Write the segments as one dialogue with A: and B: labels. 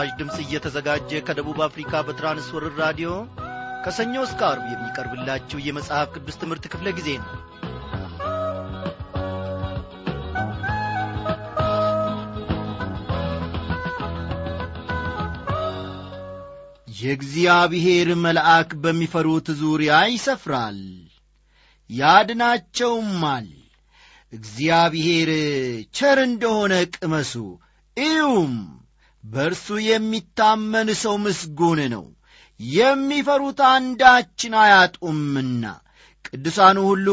A: ይህ ምስራች ድምፅ እየተዘጋጀ ከደቡብ አፍሪካ በትራንስወርር ራዲዮ ከሰኞ እስከ አርብ የሚቀርብላችሁ የመጽሐፍ ቅዱስ ትምህርት ክፍለ ጊዜ ነው። የእግዚአብሔር መልአክ በሚፈሩት ዙሪያ ይሰፍራል ያድናቸውማል። እግዚአብሔር ቸር እንደሆነ ቅመሱ እዩም በእርሱ የሚታመን ሰው ምስጉን ነው። የሚፈሩት አንዳችን አያጡምና። ቅዱሳኑ ሁሉ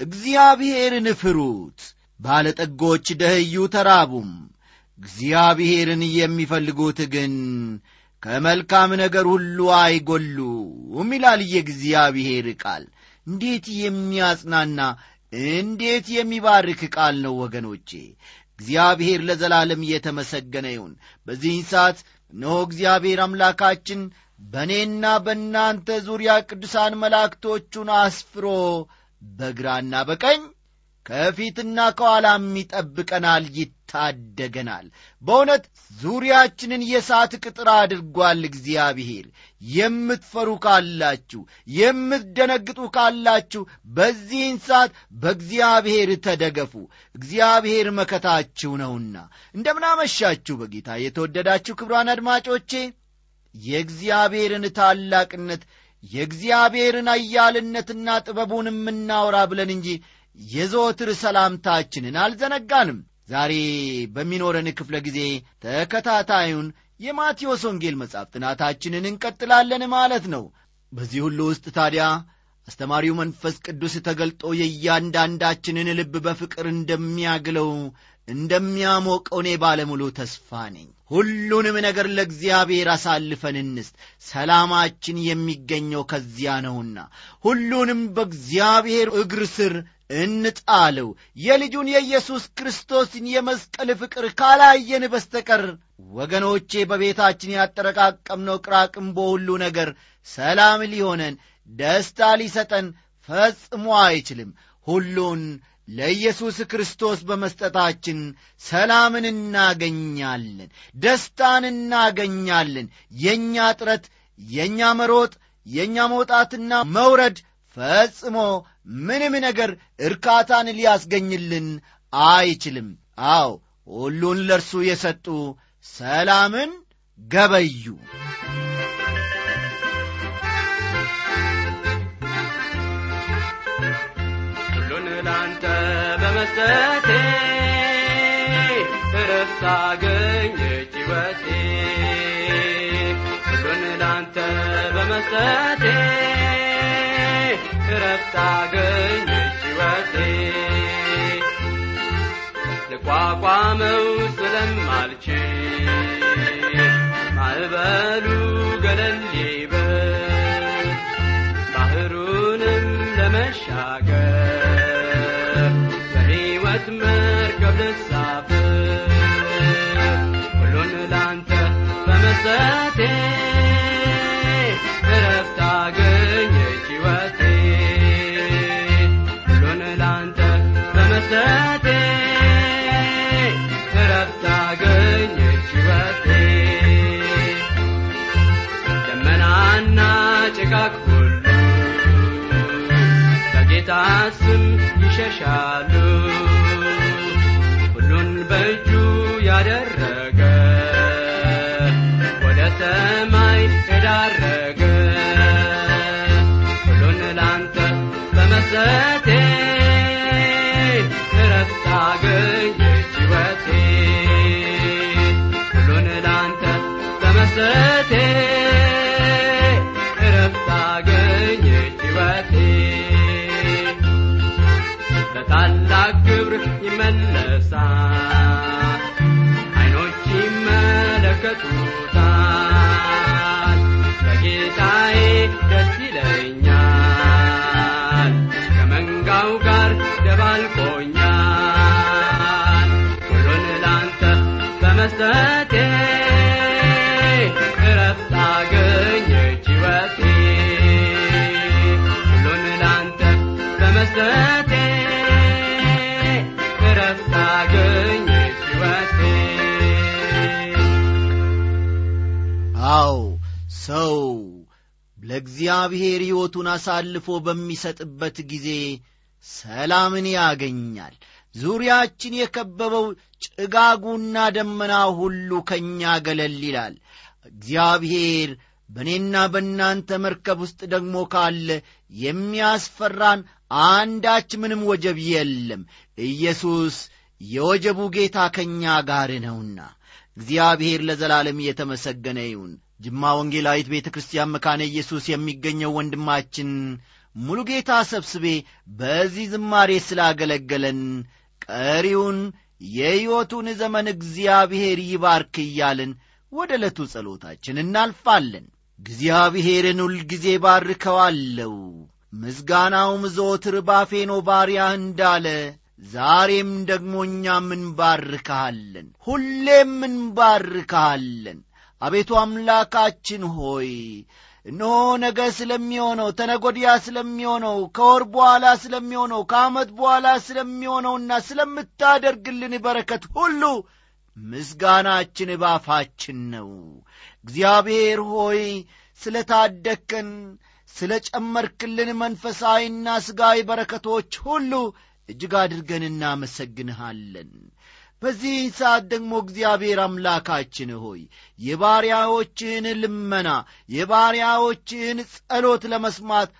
A: እግዚአብሔርን ፍሩት ባለጠጎች ደህዩ ተራቡም። እግዚአብሔርን የሚፈልጉት ግን ከመልካም ነገር ሁሉ አይጐሉም ይላል የእግዚአብሔር ቃል። እንዴት የሚያጽናና እንዴት የሚባርክ ቃል ነው ወገኖቼ እግዚአብሔር ለዘላለም እየተመሰገነ ይሁን። በዚህን ሰዓት እነሆ እግዚአብሔር አምላካችን በእኔና በእናንተ ዙሪያ ቅዱሳን መላእክቶቹን አስፍሮ በግራና በቀኝ ከፊትና ከኋላም ይጠብቀናል ይታደገናል። በእውነት ዙሪያችንን የሳት ቅጥር አድርጓል እግዚአብሔር። የምትፈሩ ካላችሁ የምትደነግጡ ካላችሁ በዚህን ሰዓት በእግዚአብሔር ተደገፉ። እግዚአብሔር መከታችሁ ነውና እንደምናመሻችሁ በጌታ የተወደዳችሁ ክብሯን አድማጮቼ የእግዚአብሔርን ታላቅነት የእግዚአብሔርን አያልነትና ጥበቡን የምናወራ ብለን እንጂ የዘወትር ሰላምታችንን አልዘነጋንም። ዛሬ በሚኖረን ክፍለ ጊዜ ተከታታዩን የማቴዎስ ወንጌል መጽሐፍ ጥናታችንን እንቀጥላለን ማለት ነው። በዚህ ሁሉ ውስጥ ታዲያ አስተማሪው መንፈስ ቅዱስ ተገልጦ የእያንዳንዳችንን ልብ በፍቅር እንደሚያግለው እንደሚያሞቀው እኔ ባለሙሉ ተስፋ ነኝ። ሁሉንም ነገር ለእግዚአብሔር አሳልፈን እንስጥ። ሰላማችን የሚገኘው ከዚያ ነውና ሁሉንም በእግዚአብሔር እግር ስር እንጣለው። የልጁን የኢየሱስ ክርስቶስን የመስቀል ፍቅር ካላየን በስተቀር ወገኖቼ በቤታችን ያጠረቃቀምነው ቅራቅንቦ ሁሉ ነገር ሰላም ሊሆነን ደስታ ሊሰጠን ፈጽሞ አይችልም። ሁሉን ለኢየሱስ ክርስቶስ በመስጠታችን ሰላምን እናገኛለን ደስታን እናገኛለን። የእኛ ጥረት የእኛ መሮጥ የእኛ መውጣትና መውረድ ፈጽሞ ምንም ነገር እርካታን ሊያስገኝልን አይችልም። አዎ ሁሉን ለእርሱ የሰጡ ሰላምን ገበዩ።
B: ሁሉን ላንተ በመስጠቴ እረፍት አገኘች ሕይወቴ። ሁሉን ላንተ በመስጠቴ እረፍት አገኘች ሕይወቴ ልቋቋመው ስለማልችል ማዕበሉ ገለል ይበል ባህሩንም ለመሻገር በሕይወት መርከብ ልሳፍር ሁሉን ላንተ በመስጠቴ በጌታ ስም ክብር ይመለሳል
A: ለእግዚአብሔር ሕይወቱን አሳልፎ በሚሰጥበት ጊዜ ሰላምን ያገኛል። ዙሪያችን የከበበው ጭጋጉና ደመናው ሁሉ ከእኛ ገለል ይላል። እግዚአብሔር በእኔና በእናንተ መርከብ ውስጥ ደግሞ ካለ የሚያስፈራን አንዳች ምንም ወጀብ የለም። ኢየሱስ የወጀቡ ጌታ ከእኛ ጋር ነውና እግዚአብሔር ለዘላለም እየተመሰገነ ይሁን ጅማ ወንጌላዊት ቤተ ክርስቲያን መካነ ኢየሱስ የሚገኘው ወንድማችን ሙሉ ጌታ ሰብስቤ በዚህ ዝማሬ ስላገለገለን ቀሪውን የሕይወቱን ዘመን እግዚአብሔር ይባርክ እያልን ወደ ዕለቱ ጸሎታችን እናልፋለን። እግዚአብሔርን ሁልጊዜ ባርከዋለው ምስጋናውም ዘወትር ባፌ ነው ባሪያህ እንዳለ ዛሬም ደግሞ እኛም እንባርክሃለን ሁሌም እንባርክሃለን አቤቱ አምላካችን ሆይ እነሆ ነገ ስለሚሆነው ተነጎዲያ ስለሚሆነው ከወር በኋላ ስለሚሆነው ከዓመት በኋላ ስለሚሆነውና ስለምታደርግልን በረከት ሁሉ ምስጋናችን ባፋችን ነው። እግዚአብሔር ሆይ ስለ ታደግከን ስለ ጨመርክልን መንፈሳዊና ሥጋዊ በረከቶች ሁሉ እጅግ አድርገን እናመሰግንሃለን በዚህ ሰዓት ደግሞ እግዚአብሔር አምላካችን ሆይ የባሪያዎችህን ልመና የባሪያዎችህን ጸሎት ለመስማት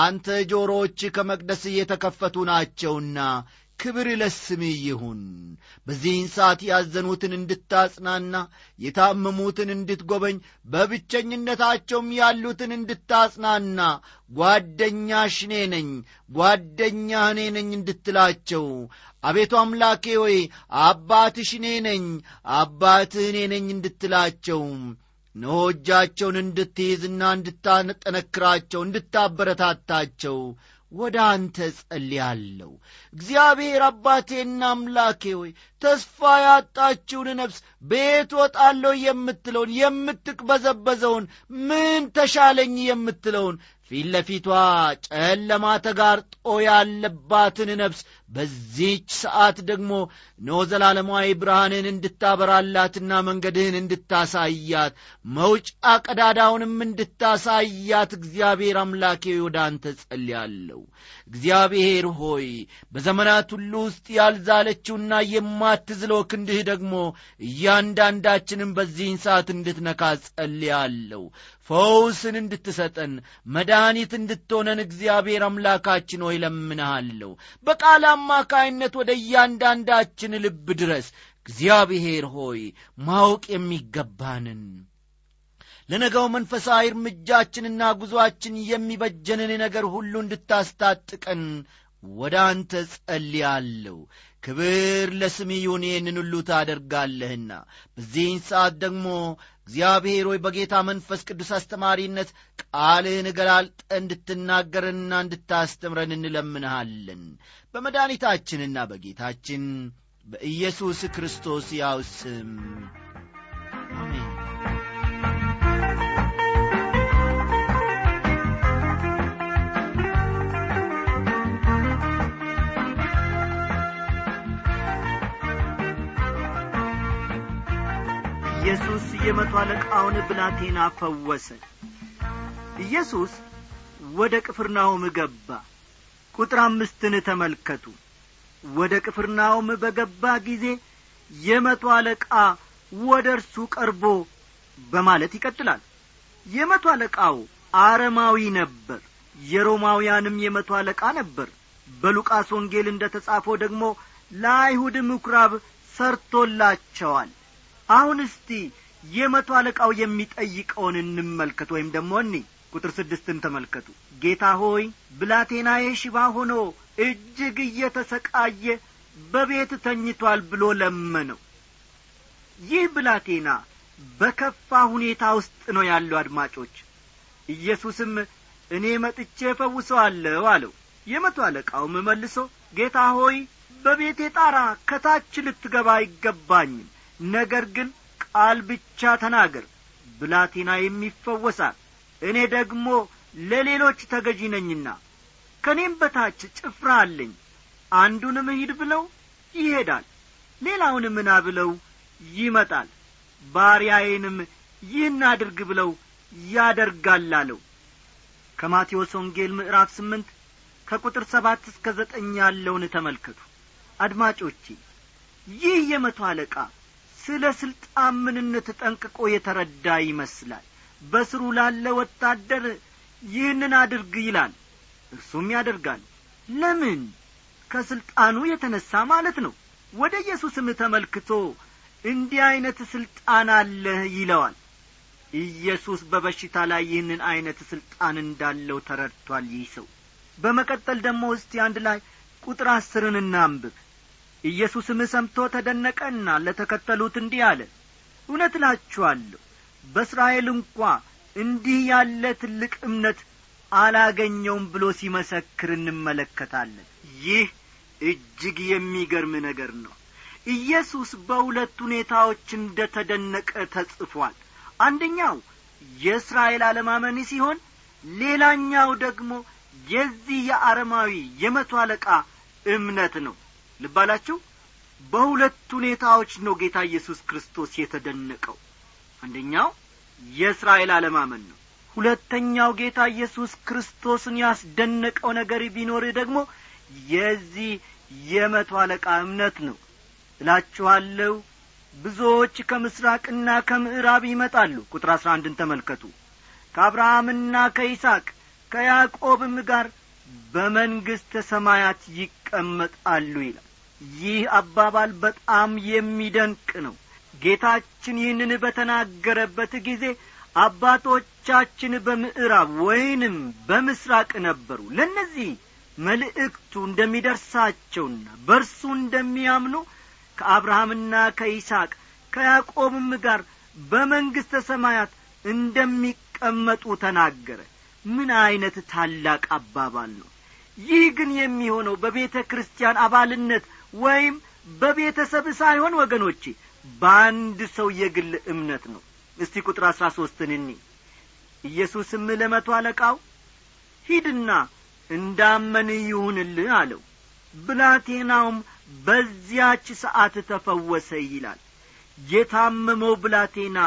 A: አንተ ጆሮዎች ከመቅደስ እየተከፈቱ ናቸውና ክብር ለስምህ ይሁን። በዚህን ሰዓት ያዘኑትን እንድታጽናና የታመሙትን እንድትጐበኝ በብቸኝነታቸውም ያሉትን እንድታጽናና ጓደኛሽ እኔ ነኝ ጓደኛህ እኔ ነኝ እንድትላቸው። አቤቱ አምላኬ ሆይ አባትሽ እኔ ነኝ አባትህ እኔ ነኝ እንድትላቸው። እነሆ እጃቸውን እንድትይዝና እንድታጠነክራቸው እንድታበረታታቸው ወደ አንተ ጸልያለሁ። እግዚአብሔር አባቴና አምላኬ ሆይ ተስፋ ያጣችውን ነፍስ ቤት ወጣለሁ የምትለውን የምትቅበዘበዘውን ምን ተሻለኝ የምትለውን ፊት ለፊቷ ጨለማ ተጋርጦ ያለባትን ነፍስ በዚህች ሰዓት ደግሞ ኖ ዘላለማዊ ብርሃንን እንድታበራላትና መንገድህን እንድታሳያት መውጫ ቀዳዳውንም እንድታሳያት እግዚአብሔር አምላኬ ወደ አንተ ጸልያለሁ እግዚአብሔር ሆይ በዘመናት ሁሉ ውስጥ ያልዛለችውና የማትዝለው ክንድህ ደግሞ እያንዳንዳችንም በዚህን ሰዓት እንድትነካ ጸልያለሁ ፈውስን እንድትሰጠን መድኃኒት እንድትሆነን እግዚአብሔር አምላካችን ሆይ ለምንሃለሁ በቃል አማካይነት ወደ እያንዳንዳችን ልብ ድረስ እግዚአብሔር ሆይ ማወቅ የሚገባንን ለነገው መንፈሳዊ እርምጃችንና ጉዞአችን የሚበጀንን ነገር ሁሉ እንድታስታጥቀን ወደ አንተ ጸልያለሁ ክብር ለስም ይሁን ይህንን ሁሉ ታደርጋለህና። በዚህን ሰዓት ደግሞ እግዚአብሔር ሆይ በጌታ መንፈስ ቅዱስ አስተማሪነት ቃልህን ገላልጠ እንድትናገረንና እንድታስተምረን እንለምንሃለን። በመድኃኒታችንና በጌታችን በኢየሱስ ክርስቶስ ያው ስም አሜን
C: ኢየሱስ የመቶ አለቃውን ብላቴና ፈወሰ። ኢየሱስ ወደ ቅፍርናሆም ገባ። ቁጥር አምስትን ተመልከቱ። ወደ ቅፍርናሆም በገባ ጊዜ የመቶ አለቃ ወደ እርሱ ቀርቦ በማለት ይቀጥላል። የመቶ አለቃው አረማዊ ነበር። የሮማውያንም የመቶ አለቃ ነበር። በሉቃስ ወንጌል እንደ ተጻፈው ደግሞ ለአይሁድ ምኵራብ ሰርቶላቸዋል አሁን እስቲ የመቶ አለቃው የሚጠይቀውን እንመልከት ወይም ደግሞ እኒ ቁጥር ስድስትን ተመልከቱ። ጌታ ሆይ ብላቴናዬ ሽባ ሆኖ እጅግ እየተሰቃየ በቤት ተኝቷል ብሎ ለመነው። ይህ ብላቴና በከፋ ሁኔታ ውስጥ ነው ያለው አድማጮች። ኢየሱስም እኔ መጥቼ እፈውሰዋለሁ አለው። የመቶ አለቃውም መልሶ ጌታ ሆይ በቤቴ ጣራ ከታች ልትገባ አይገባኝም ነገር ግን ቃል ብቻ ተናገር ብላቴና የሚፈወሳል። እኔ ደግሞ ለሌሎች ተገዢ ነኝና ከእኔም በታች ጭፍራ አለኝ። አንዱንም ሂድ ብለው ይሄዳል ሌላውንም ና ብለው ይመጣል። ባሪያዬንም ይህን አድርግ ብለው ያደርጋል አለው።
A: ከማቴዎስ ወንጌል ምዕራፍ ስምንት ከቁጥር ሰባት እስከ ዘጠኝ ያለውን ተመልከቱ። አድማጮቼ ይህ የመቶ አለቃ ስለ ሥልጣን ምንነት ጠንቅቆ የተረዳ ይመስላል። በስሩ ላለ ወታደር ይህንን አድርግ ይላል። እርሱም ያደርጋል። ለምን? ከሥልጣኑ የተነሣ ማለት ነው። ወደ ኢየሱስም ተመልክቶ እንዲህ ዐይነት ሥልጣን አለህ ይለዋል። ኢየሱስ በበሽታ ላይ ይህንን ዐይነት ሥልጣን እንዳለው ተረድቷል ይህ ሰው። በመቀጠል ደግሞ እስቲ አንድ ላይ ቁጥር አስርን እናንብብ ኢየሱስም ሰምቶ ተደነቀና ለተከተሉት እንዲህ አለ እውነት እላችኋለሁ በእስራኤል እንኳ እንዲህ ያለ ትልቅ እምነት አላገኘውም ብሎ ሲመሰክር እንመለከታለን። ይህ እጅግ የሚገርም ነገር ነው። ኢየሱስ በሁለት ሁኔታዎች እንደ ተደነቀ ተጽፏል። አንደኛው የእስራኤል አለማመን ሲሆን ሌላኛው ደግሞ የዚህ የአረማዊ የመቶ አለቃ እምነት ነው ልባላችሁ? በሁለት ሁኔታዎች ነው ጌታ ኢየሱስ ክርስቶስ የተደነቀው። አንደኛው የእስራኤል አለማመን ነው። ሁለተኛው ጌታ ኢየሱስ ክርስቶስን ያስደነቀው ነገር ቢኖር ደግሞ የዚህ የመቶ አለቃ እምነት ነው። እላችኋለሁ ብዙዎች ከምስራቅና ከምዕራብ ይመጣሉ። ቁጥር አሥራ አንድን ተመልከቱ። ከአብርሃምና ከይስቅ ከያዕቆብም ጋር በመንግሥተ ሰማያት ይቀመጣሉ ይላል ይህ አባባል በጣም የሚደንቅ ነው። ጌታችን ይህንን በተናገረበት ጊዜ አባቶቻችን በምዕራብ ወይንም በምስራቅ ነበሩ። ለእነዚህ መልእክቱ እንደሚደርሳቸውና በርሱ እንደሚያምኑ ከአብርሃምና ከይስቅ ከያዕቆብም ጋር በመንግሥተ ሰማያት እንደሚቀመጡ ተናገረ። ምን ዐይነት ታላቅ አባባል ነው! ይህ ግን የሚሆነው በቤተ ክርስቲያን አባልነት ወይም በቤተሰብ ሳይሆን ወገኖቼ በአንድ ሰው የግል እምነት ነው። እስቲ ቁጥር አሥራ ሦስትን እኒ። ኢየሱስም ለመቶ አለቃው ሂድና እንዳመን ይሁንልህ አለው። ብላቴናውም በዚያች ሰዓት ተፈወሰ ይላል። የታመመው ብላቴና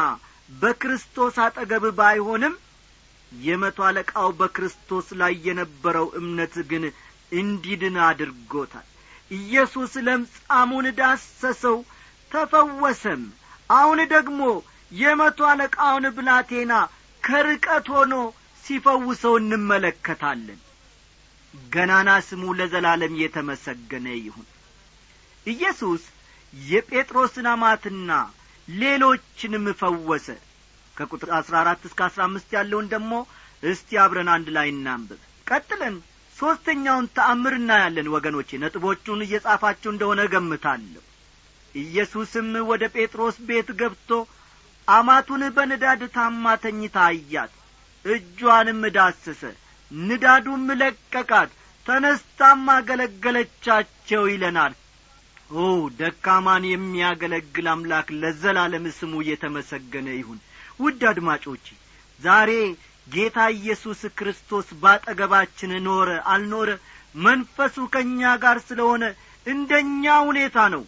A: በክርስቶስ አጠገብ ባይሆንም የመቶ አለቃው በክርስቶስ ላይ የነበረው እምነት ግን እንዲድን አድርጎታል ኢየሱስ ለምጻሙን ዳሰሰው ተፈወሰም። አሁን ደግሞ የመቶ አለቃውን ብላቴና ከርቀት ሆኖ ሲፈውሰው እንመለከታለን። ገናና ስሙ ለዘላለም የተመሰገነ ይሁን። ኢየሱስ የጴጥሮስን አማትና ሌሎችንም ፈወሰ። ከቁጥር አሥራ አራት እስከ አሥራ አምስት ያለውን ደግሞ እስቲ አብረን አንድ ላይ እናንብብ። ቀጥለን ሦስተኛውን ተአምር እናያለን ወገኖቼ። ነጥቦቹን እየጻፋችሁ እንደሆነ እገምታለሁ። ኢየሱስም ወደ ጴጥሮስ ቤት ገብቶ አማቱን በንዳድ ታማ ተኝታ አያት። እጇንም ዳሰሰ ንዳዱም ለቀቃት ተነስታም አገለገለቻቸው ይለናል። ኦ ደካማን የሚያገለግል አምላክ ለዘላለም ስሙ የተመሰገነ ይሁን። ውድ አድማጮቼ ዛሬ ጌታ ኢየሱስ ክርስቶስ ባጠገባችን ኖረ አልኖረ መንፈሱ ከእኛ ጋር ስለሆነ እንደኛ ሁኔታ ነው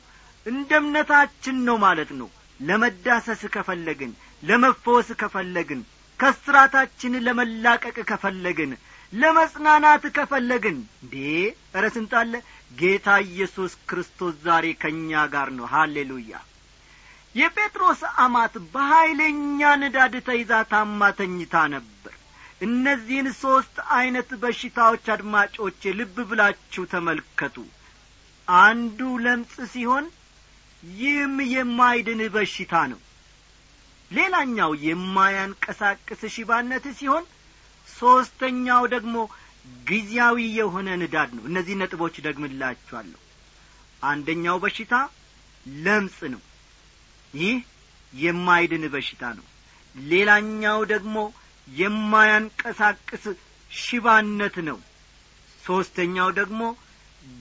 A: እንደ እምነታችን ነው ማለት ነው። ለመዳሰስ ከፈለግን ለመፈወስ ከፈለግን ከስራታችን ለመላቀቅ ከፈለግን ለመጽናናት ከፈለግን እንዴ? እረ ስንጣለ ጌታ ኢየሱስ ክርስቶስ ዛሬ ከእኛ ጋር ነው። ሃሌሉያ የጴጥሮስ አማት በኀይለኛ ንዳድ ተይዛ ታማ ተኝታ ነበር። እነዚህን ሦስት ዐይነት በሽታዎች አድማጮቼ ልብ ብላችሁ ተመልከቱ። አንዱ ለምጽ ሲሆን ይህም የማይድን በሽታ ነው። ሌላኛው የማያንቀሳቅስ ሽባነት ሲሆን ሦስተኛው ደግሞ ጊዜያዊ የሆነ ንዳድ ነው። እነዚህ ነጥቦች ደግምላችኋለሁ። አንደኛው በሽታ ለምጽ ነው ይህ የማይድን በሽታ ነው። ሌላኛው ደግሞ የማያንቀሳቅስ ሽባነት ነው። ሦስተኛው ደግሞ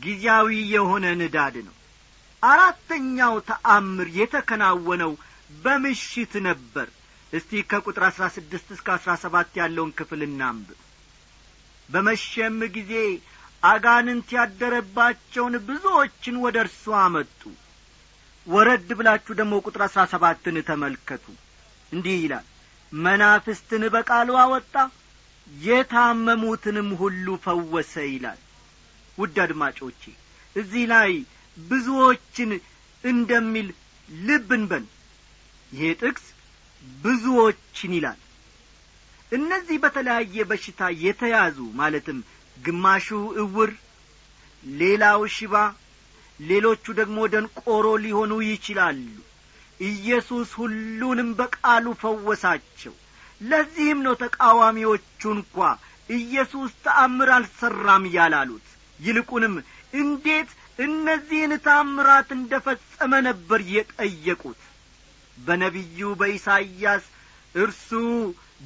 A: ጊዜያዊ የሆነ ንዳድ ነው። አራተኛው ተአምር የተከናወነው በምሽት ነበር። እስቲ ከቁጥር አሥራ ስድስት እስከ አሥራ ሰባት ያለውን ክፍል እናንብብ በመሸም ጊዜ አጋንንት ያደረባቸውን ብዙዎችን ወደ እርሱ አመጡ ወረድ ብላችሁ ደግሞ ቁጥር አሥራ ሰባትን ተመልከቱ። እንዲህ ይላል መናፍስትን በቃሉ አወጣ የታመሙትንም ሁሉ ፈወሰ ይላል። ውድ አድማጮቼ እዚህ ላይ ብዙዎችን እንደሚል ልብ እንበል። ይሄ ጥቅስ ብዙዎችን ይላል። እነዚህ በተለያየ በሽታ የተያዙ ማለትም ግማሹ እውር ሌላው ሽባ ሌሎቹ ደግሞ ደንቆሮ ሊሆኑ ይችላሉ። ኢየሱስ ሁሉንም በቃሉ ፈወሳቸው። ለዚህም ነው ተቃዋሚዎቹ እንኳ ኢየሱስ ተአምር አልሠራም ያላሉት። ይልቁንም እንዴት እነዚህን ታምራት እንደ ፈጸመ ነበር የጠየቁት። በነቢዩ በኢሳይያስ እርሱ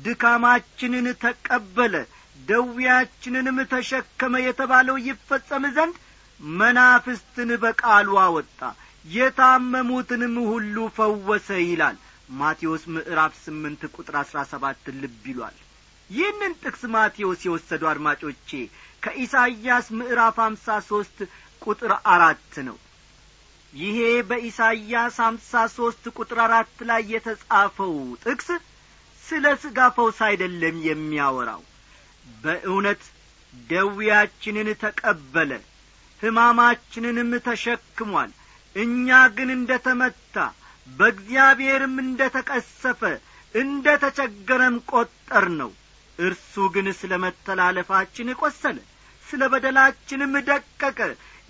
A: ድካማችንን ተቀበለ ደዌያችንንም ተሸከመ የተባለው ይፈጸም ዘንድ መናፍስትን በቃሉ አወጣ የታመሙትንም ሁሉ ፈወሰ ይላል። ማቴዎስ ምዕራፍ ስምንት ቁጥር አሥራ ሰባት ልብ ይሏል። ይህንን ጥቅስ ማቴዎስ የወሰዱ አድማጮቼ ከኢሳይያስ ምዕራፍ አምሳ ሦስት ቁጥር አራት ነው። ይሄ በኢሳይያስ አምሳ ሦስት ቁጥር አራት ላይ የተጻፈው ጥቅስ ስለ ሥጋ ፈውስ አይደለም የሚያወራው። በእውነት ደዌያችንን ተቀበለ ሕማማችንንም ተሸክሟል። እኛ ግን እንደ ተመታ በእግዚአብሔርም እንደ ተቀሰፈ እንደ ተቸገረም ቈጠር ነው እርሱ ግን ስለ መተላለፋችን ቈሰለ ስለ በደላችንም ደቀቀ።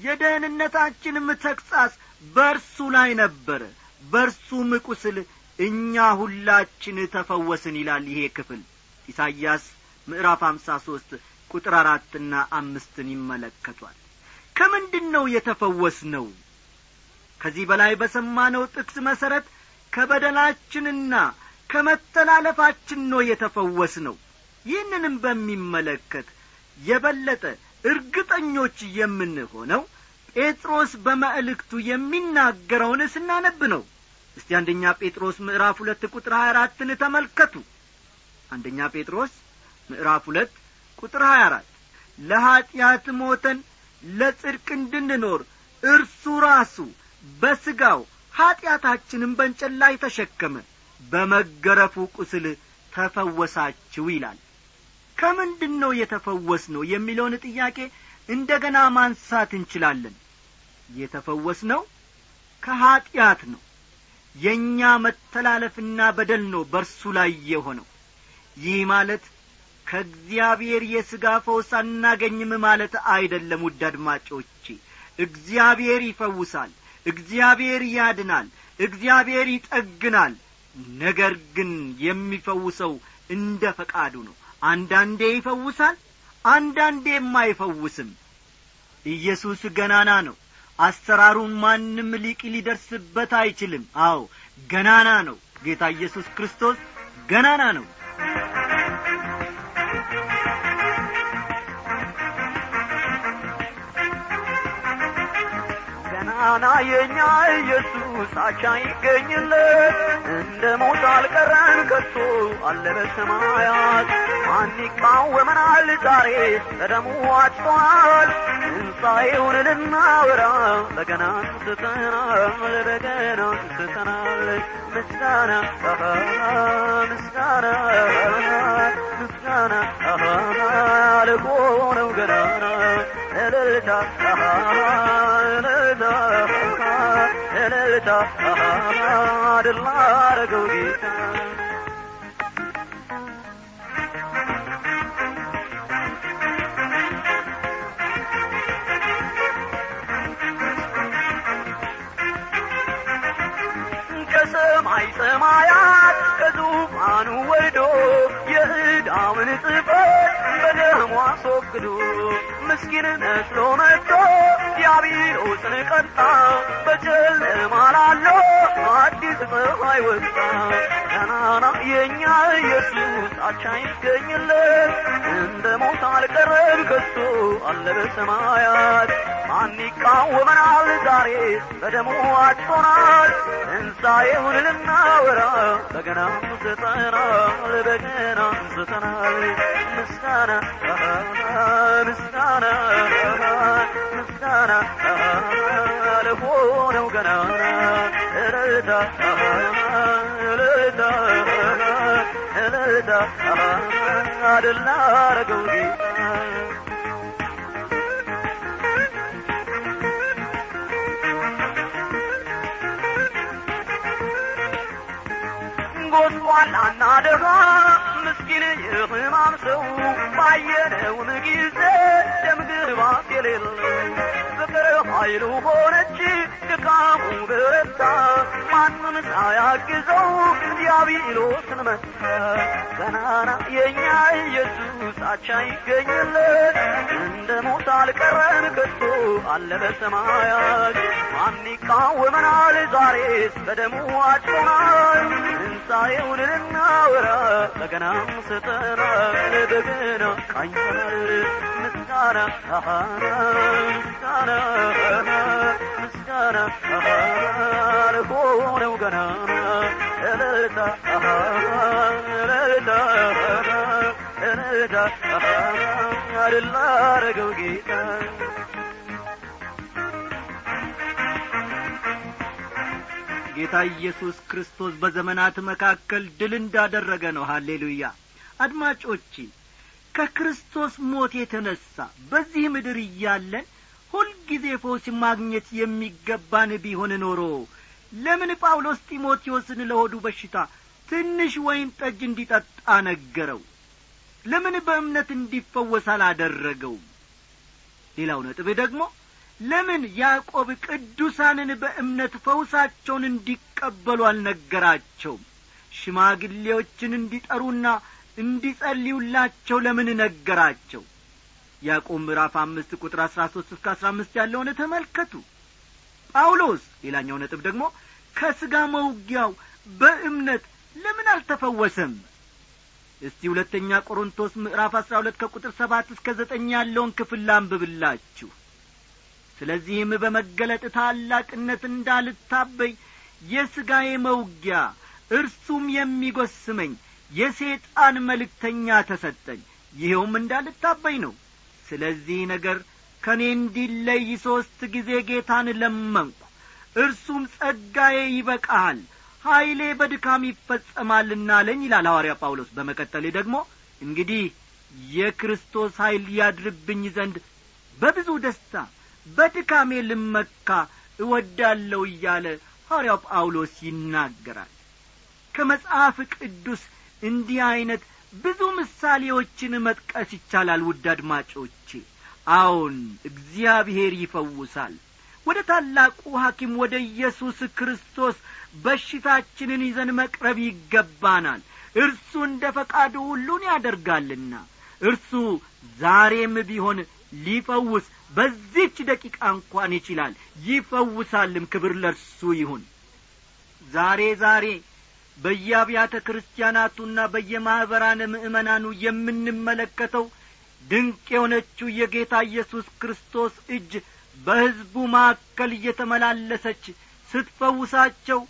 A: የደህንነታችንም ተግሣጽ በእርሱ ላይ ነበረ። በእርሱም ቁስል እኛ ሁላችን ተፈወስን ይላል ይሄ ክፍል። ኢሳይያስ ምዕራፍ አምሳ ሦስት ቁጥር አራትና አምስትን ይመለከቷል ከምንድን ነው የተፈወስ ነው ከዚህ በላይ በሰማነው ጥቅስ መሠረት ከበደላችንና ከመተላለፋችን ነው የተፈወስ ነው ይህንንም በሚመለከት የበለጠ እርግጠኞች የምንሆነው ጴጥሮስ በመልእክቱ የሚናገረውን ስናነብ ነው። እስቲ አንደኛ ጴጥሮስ ምዕራፍ ሁለት ቁጥር ሀያ አራትን ተመልከቱ። አንደኛ ጴጥሮስ ምዕራፍ ሁለት ቁጥር ሀያ አራት ለኀጢአት ሞተን ለጽድቅ እንድንኖር እርሱ ራሱ በሥጋው ኀጢአታችንም በእንጨት ላይ ተሸከመ በመገረፉ ቁስል ተፈወሳችሁ ይላል። ከምንድን ነው የተፈወስ ነው የሚለውን ጥያቄ እንደ ገና ማንሳት እንችላለን። የተፈወስ ነው ከኀጢአት ነው። የእኛ መተላለፍና በደል ነው በርሱ ላይ የሆነው። ይህ ማለት ከእግዚአብሔር የሥጋ ፈውስ አናገኝም ማለት አይደለም ውድ አድማጮቼ። እግዚአብሔር ይፈውሳል እግዚአብሔር ያድናል እግዚአብሔር ይጠግናል። ነገር ግን የሚፈውሰው እንደ ፈቃዱ ነው። አንዳንዴ ይፈውሳል አንዳንዴም አይፈውስም። ኢየሱስ ገናና ነው። አሰራሩን ማንም ሊቅ ሊደርስበት አይችልም። አዎ ገናና ነው። ጌታ ኢየሱስ ክርስቶስ ገናና ነው
D: ገናና የእኛ ኢየሱስ አቻ ይገኝለት። እንደ ሞት አልቀረን ከቶ አለ በሰማያት። ማን ይቃወመናል ዛሬ? በደሙ ዋጅቷል ትንሣኤውን ልናወራ በገና አንስተናል በገና አንስተናል። ምስጋና ምስጋና ምስጋና ለሆነው ገናና እልልታ። እልልታ እልልታ ድል ላረገው ጌታ። ከሰማይ ሰማያት ከዙፋኑ ወርዶ የዕዳውን ጽሕፈት በደሙ አስወግዶ ምስኪን መስሎ መጥቶ ዲያብሎስን ቀጣ በጨለማ ላለው አዲስ ፀሐይ ወጣ ገናና የእኛ ኢየሱስ አቻ ይገኝለት እንደ ሞት አልቀረም ከቶ አለ በሰማያት። ማን ይቃወመናል? ዛሬ በደሙ አጭቶናል ትንሣኤውን ልናወራ በገና አንስተናል በገና አንስተናል ምስጋና ድል ላረገው ጌታ። ጎስቋላና ደሃ ባየነውን ጊዜ ደም ግባት የሌለው ፍቅር ኃይሉ ሆነች ድካሙ በረታ። ማንም ሳያግዘው ዲያብሎስን መታ ገናና የእኛ ኢየሱስ አቻ ይገኝለት። እንደ ሞት አልቀረን ከቶ አለ በሰማያት። ማን ይቃወመናል? ዛሬስ በደሙ አጭቶናል ትንሣኤውን ልናወራ በገናም ሰጠናል በገና ቃኝተናል ምስጋና ምስጋና ምስጋና ለሆነው ገናና እልልታ እልልታ እልልታ ድል ላረገው ጌታ
A: ኢየሱስ ክርስቶስ በዘመናት መካከል ድል እንዳደረገ ነው። ሃሌሉያ! አድማጮቼ ከክርስቶስ ሞት የተነሣ በዚህ ምድር እያለን ሁልጊዜ ፈውስ ማግኘት የሚገባን ቢሆን ኖሮ ለምን ጳውሎስ ጢሞቴዎስን ለሆዱ በሽታ ትንሽ ወይን ጠጅ እንዲጠጣ ነገረው? ለምን በእምነት እንዲፈወስ አላደረገውም? ሌላው ነጥብ ደግሞ ለምን ያዕቆብ ቅዱሳንን በእምነት ፈውሳቸውን እንዲቀበሉ አልነገራቸውም? ሽማግሌዎችን እንዲጠሩና እንዲጸልዩላቸው ለምን ነገራቸው? ያዕቆብ ምዕራፍ አምስት ቁጥር አሥራ ሦስት እስከ አሥራ አምስት ያለውን ተመልከቱ። ጳውሎስ ሌላኛው ነጥብ ደግሞ ከሥጋ መውጊያው በእምነት ለምን አልተፈወሰም? እስቲ ሁለተኛ ቆሮንቶስ ምዕራፍ አሥራ ሁለት ከቁጥር ሰባት እስከ ዘጠኝ ያለውን ክፍል ላንብብላችሁ። ስለዚህም በመገለጥ ታላቅነት እንዳልታበይ የሥጋዬ መውጊያ እርሱም የሚጐስመኝ የሴጣን መልእክተኛ ተሰጠኝ። ይኸውም እንዳልታበይ ነው። ስለዚህ ነገር ከእኔ እንዲለይ ሦስት ጊዜ ጌታን ለመንኩ እርሱም ጸጋዬ ይበቃሃል ኀይሌ በድካም ይፈጸማልና አለኝ ይላል ሐዋርያ ጳውሎስ። በመቀጠል ደግሞ እንግዲህ የክርስቶስ ኀይል ያድርብኝ ዘንድ በብዙ ደስታ በድካሜ ልመካ እወዳለሁ እያለ ሐዋርያው ጳውሎስ ይናገራል። ከመጽሐፍ ቅዱስ እንዲህ ዐይነት ብዙ ምሳሌዎችን መጥቀስ ይቻላል ውድ አድማጮቼ። አዎን እግዚአብሔር ይፈውሳል ወደ ታላቁ ሐኪም ወደ ኢየሱስ ክርስቶስ በሽታችንን ይዘን መቅረብ ይገባናል። እርሱ እንደ ፈቃዱ ሁሉን ያደርጋልና እርሱ ዛሬም ቢሆን ሊፈውስ በዚች ደቂቃ እንኳን ይችላል። ይፈውሳልም። ክብር ለርሱ ይሁን። ዛሬ ዛሬ በየአብያተ ክርስቲያናቱና በየማኅበራነ ምእመናኑ የምንመለከተው ድንቅ የሆነችው የጌታ ኢየሱስ ክርስቶስ እጅ በሕዝቡ ማዕከል እየተመላለሰች ስትፈውሳቸው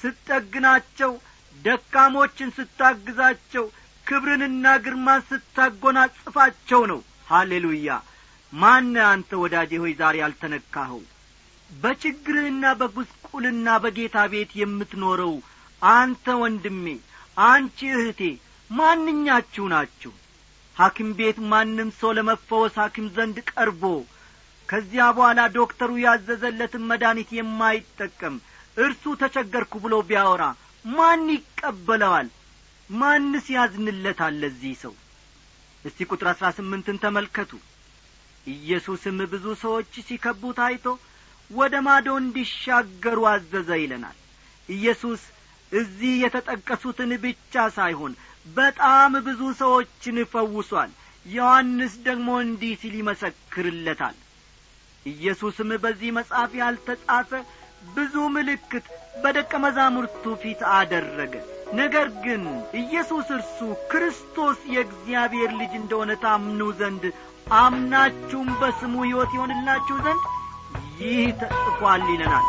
A: ስትጠግናቸው ደካሞችን ስታግዛቸው ክብርንና ግርማን ስታጐናጽፋቸው ነው። ሃሌሉያ! ማነ አንተ ወዳጄ ሆይ ዛሬ አልተነካኸው በችግርህና በጉስቁልና በጌታ ቤት የምትኖረው አንተ ወንድሜ አንቺ እህቴ ማንኛችሁ ናችሁ? ሐኪም ቤት ማንም ሰው ለመፈወስ ሐኪም ዘንድ ቀርቦ ከዚያ በኋላ ዶክተሩ ያዘዘለትን መድኃኒት የማይጠቀም እርሱ ተቸገርኩ ብሎ ቢያወራ ማን ይቀበለዋል? ማንስ ያዝንለታል? ለዚህ ሰው እስቲ ቁጥር አሥራ ስምንትን ተመልከቱ። ኢየሱስም ብዙ ሰዎች ሲከቡት አይቶ ወደ ማዶ እንዲሻገሩ አዘዘ ይለናል። ኢየሱስ እዚህ የተጠቀሱትን ብቻ ሳይሆን በጣም ብዙ ሰዎችን ፈውሷል። ዮሐንስ ደግሞ እንዲህ ሲል ይመሰክርለታል ኢየሱስም በዚህ መጽሐፍ ያልተጻፈ ብዙ ምልክት በደቀ መዛሙርቱ ፊት አደረገ። ነገር ግን ኢየሱስ እርሱ ክርስቶስ የእግዚአብሔር ልጅ እንደሆነ ታምኑ ዘንድ አምናችሁም በስሙ ሕይወት ይሆንላችሁ ዘንድ ይህ ተጽፏል ይለናል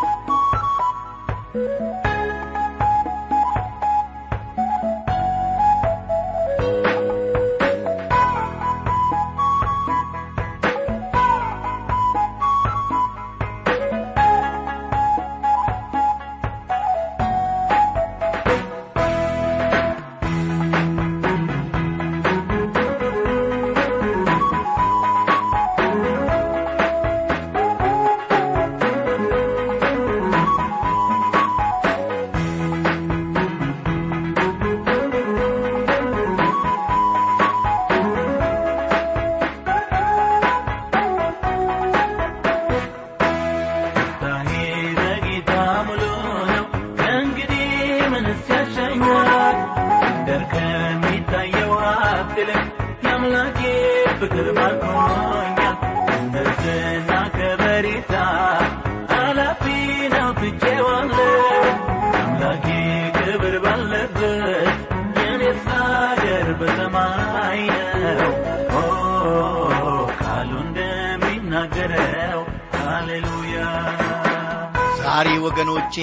A: ወገኖቼ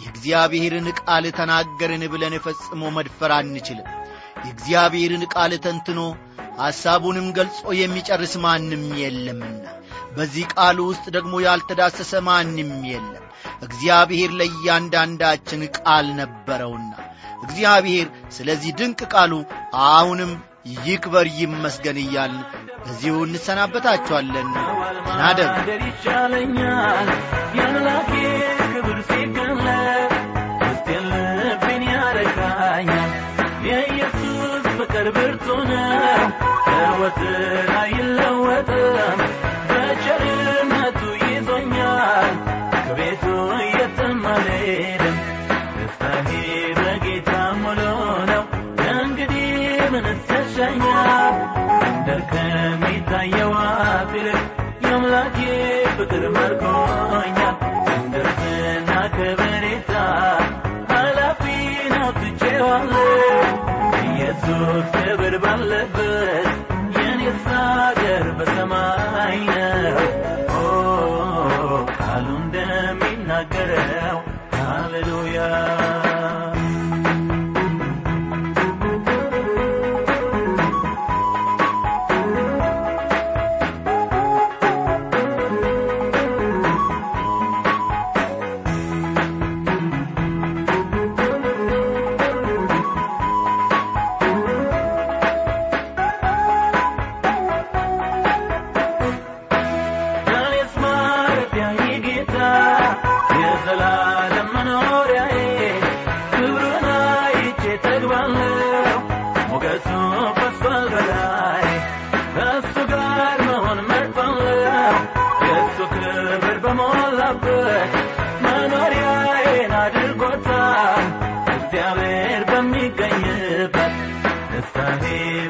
A: የእግዚአብሔርን ቃል ተናገርን ብለን ፈጽሞ መድፈር አንችልም። የእግዚአብሔርን ቃል ተንትኖ ሐሳቡንም ገልጾ የሚጨርስ ማንም የለምና በዚህ ቃሉ ውስጥ ደግሞ ያልተዳሰሰ ማንም የለም። እግዚአብሔር ለእያንዳንዳችን ቃል ነበረውና እግዚአብሔር ስለዚህ ድንቅ ቃሉ አሁንም ይክበር ይመስገን እያልን በዚሁ እንሰናበታችኋለን። ናደር
E: ይቻለኛል Jai हरे